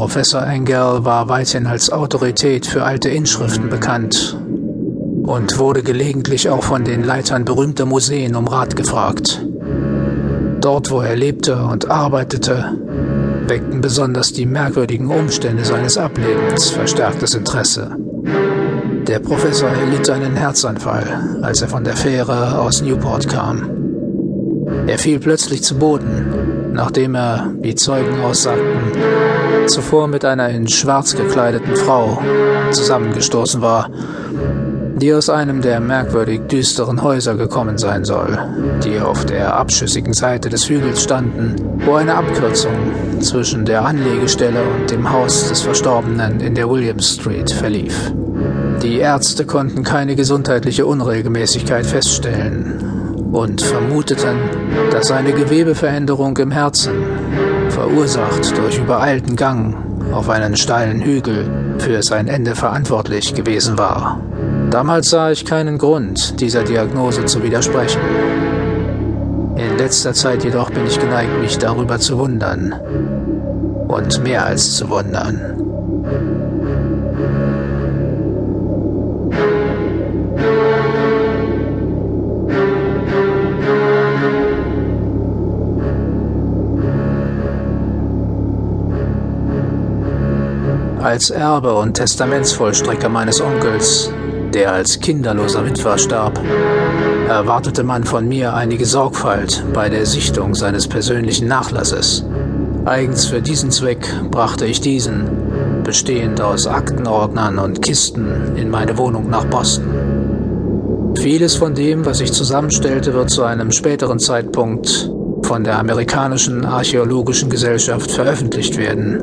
Professor Engel war weithin als Autorität für alte Inschriften bekannt und wurde gelegentlich auch von den Leitern berühmter Museen um Rat gefragt. Dort, wo er lebte und arbeitete, weckten besonders die merkwürdigen Umstände seines Ablebens verstärktes Interesse. Der Professor erlitt einen Herzanfall, als er von der Fähre aus Newport kam. Er fiel plötzlich zu Boden, nachdem er, wie Zeugen aussagten, zuvor mit einer in schwarz gekleideten Frau zusammengestoßen war, die aus einem der merkwürdig düsteren Häuser gekommen sein soll, die auf der abschüssigen Seite des Hügels standen, wo eine Abkürzung zwischen der Anlegestelle und dem Haus des Verstorbenen in der Williams Street verlief. Die Ärzte konnten keine gesundheitliche Unregelmäßigkeit feststellen und vermuteten, dass eine Gewebeveränderung im Herzen, verursacht durch übereilten Gang auf einen steilen Hügel, für sein Ende verantwortlich gewesen war. Damals sah ich keinen Grund, dieser Diagnose zu widersprechen. In letzter Zeit jedoch bin ich geneigt, mich darüber zu wundern. Und mehr als zu wundern. Als Erbe und Testamentsvollstrecker meines Onkels der als kinderloser Witwer starb, erwartete man von mir einige Sorgfalt bei der Sichtung seines persönlichen Nachlasses. Eigens für diesen Zweck brachte ich diesen, bestehend aus Aktenordnern und Kisten, in meine Wohnung nach Boston. Vieles von dem, was ich zusammenstellte, wird zu einem späteren Zeitpunkt von der amerikanischen Archäologischen Gesellschaft veröffentlicht werden.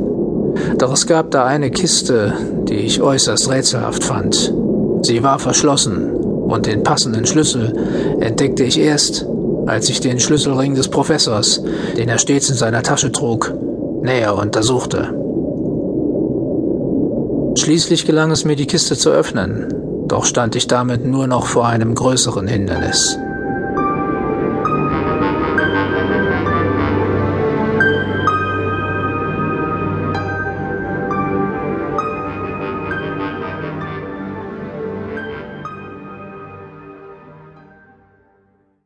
Doch es gab da eine Kiste, die ich äußerst rätselhaft fand. Sie war verschlossen und den passenden Schlüssel entdeckte ich erst, als ich den Schlüsselring des Professors, den er stets in seiner Tasche trug, näher untersuchte. Schließlich gelang es mir, die Kiste zu öffnen, doch stand ich damit nur noch vor einem größeren Hindernis.